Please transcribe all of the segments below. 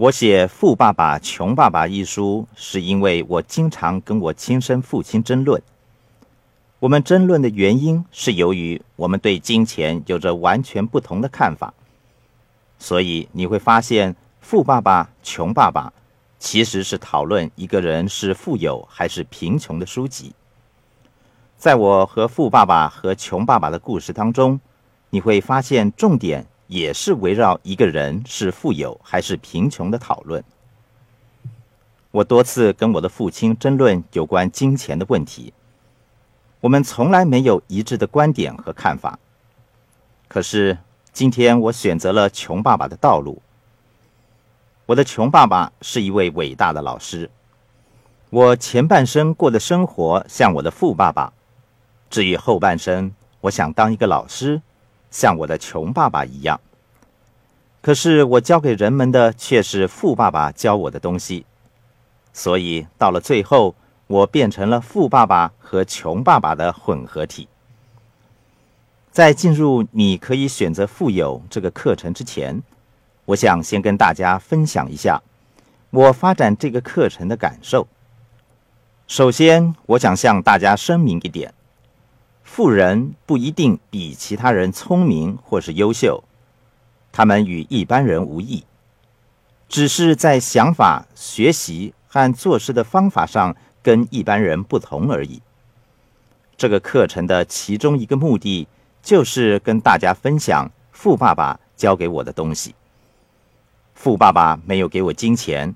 我写《富爸爸穷爸爸》一书，是因为我经常跟我亲生父亲争论。我们争论的原因是由于我们对金钱有着完全不同的看法，所以你会发现，《富爸爸穷爸爸》其实是讨论一个人是富有还是贫穷的书籍。在我和富爸爸和穷爸爸的故事当中，你会发现重点也是围绕一个人是富有还是贫穷的讨论。我多次跟我的父亲争论有关金钱的问题。我们从来没有一致的观点和看法。可是今天我选择了穷爸爸的道路。我的穷爸爸是一位伟大的老师。我前半生过的生活像我的富爸爸，至于后半生，我想当一个老师，像我的穷爸爸一样。可是我教给人们的却是富爸爸教我的东西，所以到了最后。我变成了富爸爸和穷爸爸的混合体。在进入你可以选择富有这个课程之前，我想先跟大家分享一下我发展这个课程的感受。首先，我想向大家声明一点：富人不一定比其他人聪明或是优秀，他们与一般人无异，只是在想法、学习和做事的方法上。跟一般人不同而已。这个课程的其中一个目的，就是跟大家分享富爸爸教给我的东西。富爸爸没有给我金钱，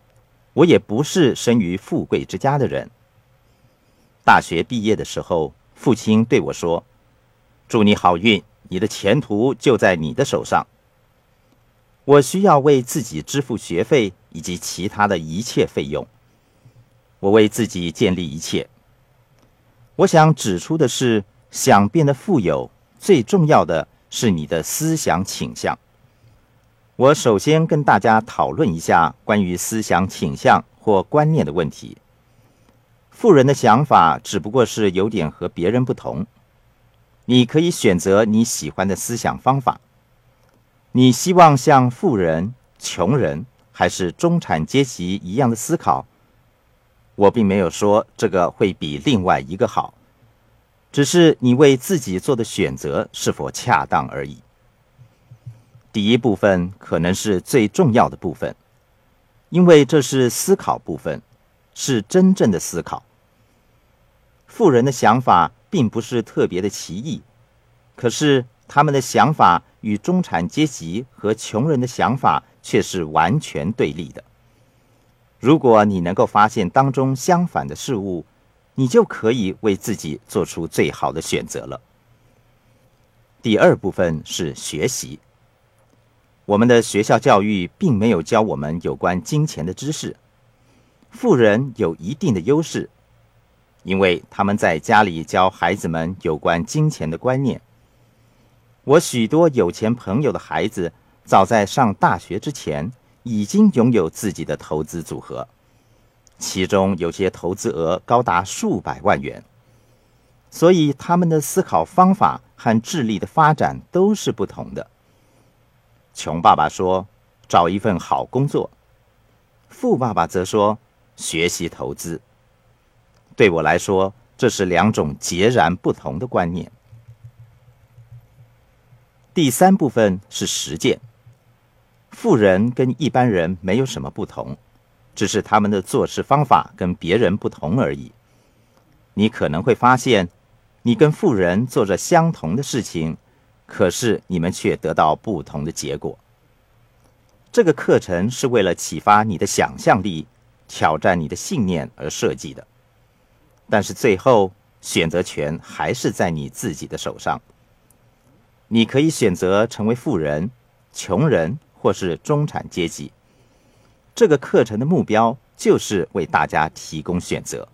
我也不是生于富贵之家的人。大学毕业的时候，父亲对我说：“祝你好运，你的前途就在你的手上。”我需要为自己支付学费以及其他的一切费用。我为自己建立一切。我想指出的是，想变得富有，最重要的是你的思想倾向。我首先跟大家讨论一下关于思想倾向或观念的问题。富人的想法只不过是有点和别人不同。你可以选择你喜欢的思想方法。你希望像富人、穷人还是中产阶级一样的思考？我并没有说这个会比另外一个好，只是你为自己做的选择是否恰当而已。第一部分可能是最重要的部分，因为这是思考部分，是真正的思考。富人的想法并不是特别的奇异，可是他们的想法与中产阶级和穷人的想法却是完全对立的。如果你能够发现当中相反的事物，你就可以为自己做出最好的选择了。第二部分是学习。我们的学校教育并没有教我们有关金钱的知识。富人有一定的优势，因为他们在家里教孩子们有关金钱的观念。我许多有钱朋友的孩子，早在上大学之前。已经拥有自己的投资组合，其中有些投资额高达数百万元，所以他们的思考方法和智力的发展都是不同的。穷爸爸说：“找一份好工作。”富爸爸则说：“学习投资。”对我来说，这是两种截然不同的观念。第三部分是实践。富人跟一般人没有什么不同，只是他们的做事方法跟别人不同而已。你可能会发现，你跟富人做着相同的事情，可是你们却得到不同的结果。这个课程是为了启发你的想象力、挑战你的信念而设计的，但是最后选择权还是在你自己的手上。你可以选择成为富人、穷人。或是中产阶级，这个课程的目标就是为大家提供选择。